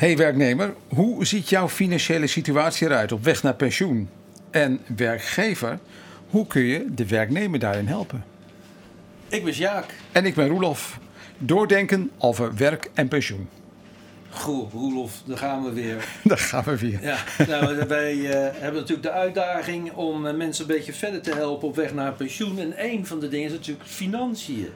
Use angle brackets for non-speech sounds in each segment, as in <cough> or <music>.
Hey werknemer, hoe ziet jouw financiële situatie eruit op weg naar pensioen? En werkgever, hoe kun je de werknemer daarin helpen? Ik ben Jaak. En ik ben Roelof. Doordenken over werk en pensioen. Goh, Roelof, daar gaan we weer. <laughs> Daar gaan we weer. Ja, nou, wij uh, hebben natuurlijk de uitdaging om uh, mensen een beetje verder te helpen op weg naar pensioen. En een van de dingen is natuurlijk financiën.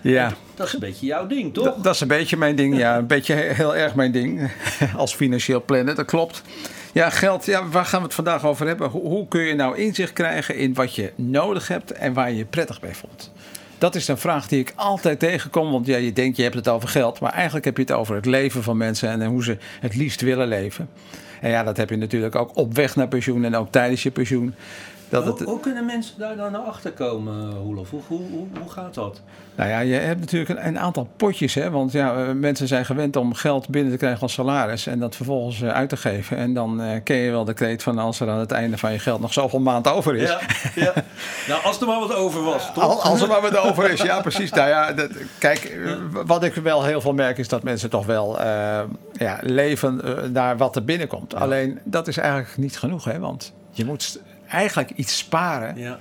Ja. Dat is een beetje jouw ding, toch? Dat, dat is een beetje mijn ding, ja. <laughs> Een beetje heel erg mijn ding. <laughs> Als financieel planner, dat klopt. Ja, geld, ja, waar gaan we het vandaag over hebben? Hoe, hoe kun je nou inzicht krijgen in wat je nodig hebt en waar je je prettig bij voelt? Dat is een vraag die ik altijd tegenkom. Want ja, je denkt je hebt het over geld. Maar eigenlijk heb je het over het leven van mensen en hoe ze het liefst willen leven. En ja, dat heb je natuurlijk ook op weg naar pensioen en ook tijdens je pensioen. Dat hoe, het... hoe, kunnen mensen daar dan naar achter komen, Roelof? Hoe, hoe, hoe, hoe, gaat dat? Nou ja, je hebt natuurlijk een, een, aantal potjes. Hè? Want ja, eh, mensen zijn gewend om geld binnen te krijgen als salaris. En dat vervolgens uit te geven. En dan uh, ken je wel de kreet van als er aan het einde van je geld nog zoveel maand over is. Ja, ja. nou, als er maar wat over was, toch? Als er maar wat over is, ja precies. Nou ja, dat, kijk, wat ik wel heel veel merk is dat mensen toch wel uh, ja, leven naar wat er binnenkomt. Alleen dat is eigenlijk niet genoeg. Hè? Want je moet eigenlijk iets sparen. Ja.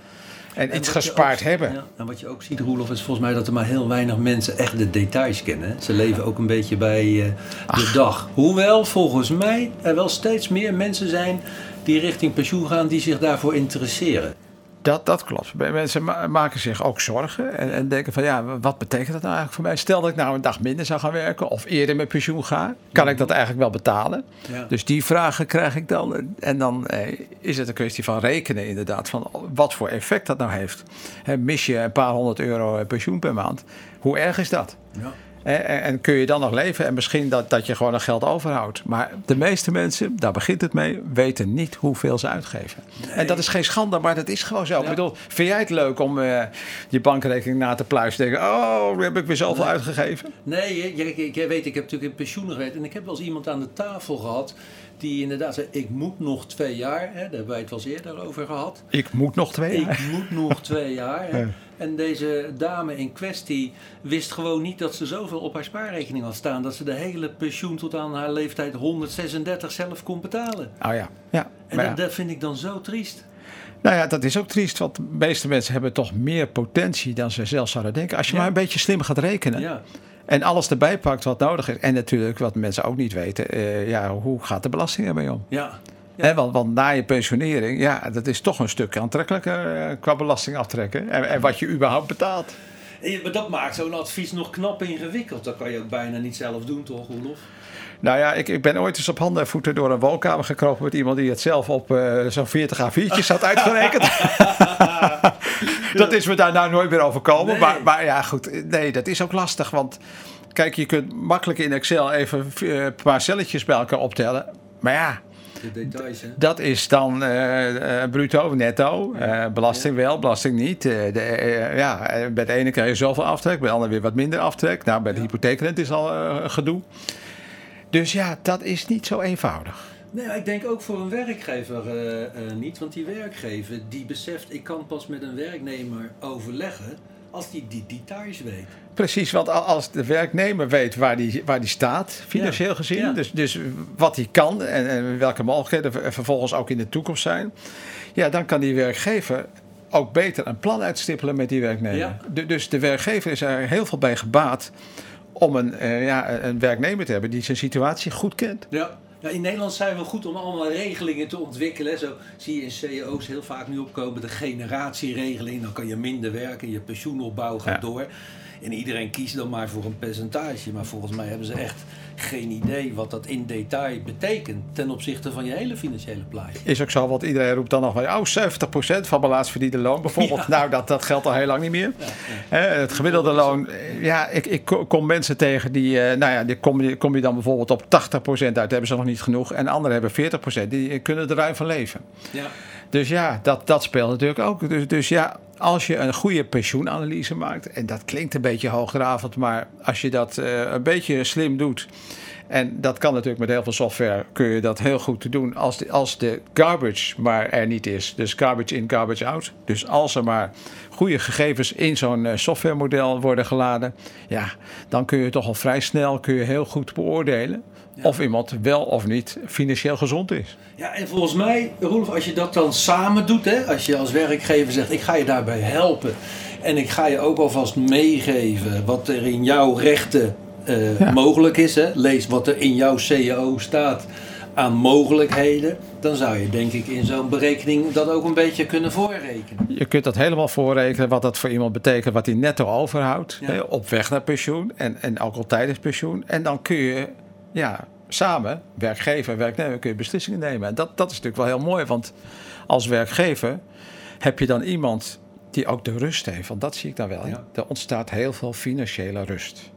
En, en, iets gespaard ook, hebben. Ja, en wat je ook ziet, Roelof, is volgens mij dat er maar heel weinig mensen echt de details kennen. Ze leven ook een beetje bij uh, de Ach. dag. Hoewel volgens mij er wel steeds meer mensen zijn die richting pensioen gaan die zich daarvoor interesseren. Dat, dat klopt. Mensen maken zich ook zorgen en, en, denken van ja, wat betekent dat nou eigenlijk voor mij? Stel dat ik nou een dag minder zou gaan werken of eerder met pensioen ga, kan ik dat eigenlijk wel betalen? Ja. Dus die vragen krijg ik dan. En dan eh, is het een kwestie van rekenen inderdaad, van wat voor effect dat nou heeft. He, mis je een paar honderd euro pensioen per maand, hoe erg is dat? Ja. En, en, kun je dan nog leven en misschien dat, dat je gewoon nog geld overhoudt. Maar de meeste mensen, daar begint het mee, weten niet hoeveel ze uitgeven. Nee. En dat is geen schande, maar dat is gewoon zo. Ja. Ik bedoel, vind jij het leuk om uh, je bankrekening na te pluizen en denken, oh, heb ik weer zoveel nee. uitgegeven? Nee, jij, jij weet, ik heb natuurlijk in pensioen gewerkt en ik heb wel eens iemand aan de tafel gehad die inderdaad zei, ik moet nog twee jaar, hè, daar hebben wij het wel eens eerder over gehad. Ik moet nog twee jaar? Ik moet nog twee jaar. Hè. En deze dame in kwestie wist gewoon niet dat ze zoveel op haar spaarrekening had staan. Dat ze de hele pensioen tot aan haar leeftijd 136 zelf kon betalen. Oh ja, ja. En dat, ja. dat vind ik dan zo triest. Nou ja, dat is ook triest, want de meeste mensen hebben toch meer potentie dan ze zelf zouden denken. Als je ja. maar een beetje slim gaat rekenen. Ja. En alles erbij pakt wat nodig is. En natuurlijk, wat mensen ook niet weten, uh, ja, hoe gaat de belasting ermee om? Ja. He, want, want, na je pensionering, ja, dat is toch een stuk aantrekkelijker uh, qua belasting aftrekken. En, en, wat je überhaupt betaalt. Maar dat maakt zo'n advies nog knap ingewikkeld. Dat kan je ook bijna niet zelf doen, toch, Roelof? Nou ja, ik, ik ben ooit eens op handen en voeten door een woonkamer gekropen met iemand die het zelf op uh, zo'n 40 A4'tjes had uitgerekend. <laughs> dat is me daar nou nooit meer overkomen. Nee. Maar, maar ja, goed, nee, dat is ook lastig. Want kijk, je kunt makkelijk in Excel even een paar celletjes bij elkaar optellen. Maar ja, Details, dat is dan uh, bruto, netto. Uh, belasting ja. wel, belasting niet. Uh, de, ja, bij de ene krijg je zoveel aftrek, bij de andere weer wat minder aftrek. Nou, bij de ja. hypotheekrente is al gedoe. Dus ja, dat is niet zo eenvoudig. Nee, ik denk ook voor een werkgever niet. Want die werkgever die beseft, ik kan pas met een werknemer overleggen als die die details weet. Precies, want als de werknemer weet waar die, waar die staat, financieel ja. gezien, ja. dus, dus wat hij kan en, en welke mogelijkheden vervolgens ook in de toekomst zijn, ja, dan kan die werkgever ook beter een plan uitstippelen met die werknemer. Ja. De, dus de werkgever is er heel veel bij gebaat om een, uh, ja, een werknemer te hebben die zijn situatie goed kent. Ja. Ja, in Nederland zijn we goed om allemaal regelingen te ontwikkelen. Zo zie je in CEO's heel vaak nu opkomen de generatieregeling. Dan kan je minder werken, je pensioenopbouw gaat ja. door. En iedereen kiest dan maar voor een percentage. Maar volgens mij hebben ze echt geen idee wat dat in detail betekent ten opzichte van je hele financiële plaatje. Is ook zo, want iedereen roept dan nog van, oh, 70% van mijn laatst verdiende loon bijvoorbeeld. <laughs> Ja. Nou, dat, dat geldt al heel lang niet meer. Ja, ja. het gemiddelde loon, ja, ik, ik kom mensen tegen die, uh, nou ja, die kom, je, kom je dan bijvoorbeeld op 80% uit, hebben ze nog niet genoeg. En anderen hebben 40%, die kunnen er ruim van leven. Ja. Dus ja, dat, dat speelt natuurlijk ook. Dus, dus ja, als je een goede pensioenanalyse maakt, en dat klinkt een beetje hoogdravend, maar als je dat uh, een beetje slim doet En dat kan natuurlijk met heel veel software, kun je dat heel goed doen als de, als de garbage maar er niet is. Dus garbage in, garbage out. Dus als er maar goede gegevens in zo'n eh, softwaremodel worden geladen, ja, dan kun je toch al vrij snel kun je heel goed beoordelen of iemand wel of niet financieel gezond is. Ja, en volgens mij, Roelof, als je dat dan samen doet, hè, als je als werkgever zegt, ik ga je daarbij helpen en ik ga je ook alvast meegeven wat er in jouw rechten uh, mogelijk is. Hè? Lees wat er in jouw CEO staat aan mogelijkheden. Dan zou je denk ik in zo'n berekening dat ook een beetje kunnen voorrekenen. Je kunt dat helemaal voorrekenen. Wat dat voor iemand betekent. Wat hij netto overhoudt. Hè, op weg naar pensioen. En, en ook al tijdens pensioen. En dan kun je ja, samen, werkgever en werknemer, kun je beslissingen nemen. En dat, dat is natuurlijk wel heel mooi. Want als werkgever heb je dan iemand die ook de rust heeft. Want dat zie ik dan wel. Ja. Er ontstaat heel veel financiële rust.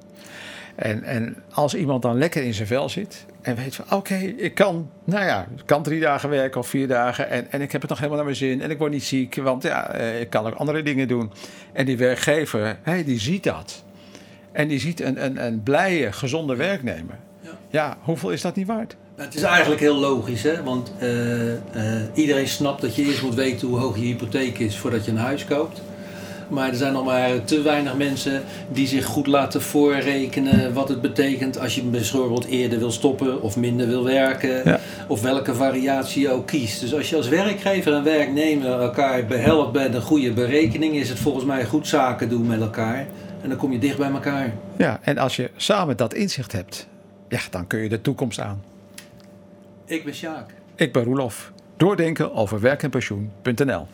En, en als iemand dan lekker in zijn vel zit en weet van oké, ik kan, nou ja, ik kan drie dagen werken of vier dagen en, en ik heb het nog helemaal naar mijn zin en ik word niet ziek, want ja, eh, ik kan ook andere dingen doen. En die werkgever, hey, die ziet dat. En die ziet een, een, een blije, gezonde werknemer. Ja. ja, hoeveel is dat niet waard? Nou, het is eigenlijk heel logisch, hè? want uh, uh, iedereen snapt dat je eerst moet weten hoe hoog je hypotheek is voordat je een huis koopt. Maar er zijn nog maar te weinig mensen die zich goed laten voorrekenen wat het betekent als je bijvoorbeeld eerder wil stoppen of minder wil werken. Of welke variatie je ook kiest. Dus als je als werkgever en werknemer elkaar behelpt bij de goede berekening, is het volgens mij goed zaken doen met elkaar. En dan kom je dicht bij elkaar. Ja, en als je samen dat inzicht hebt, ja, dan kun je de toekomst aan. Ik ben Sjaak. Ik ben Roelof. Doordenken over werk en pensioen.nl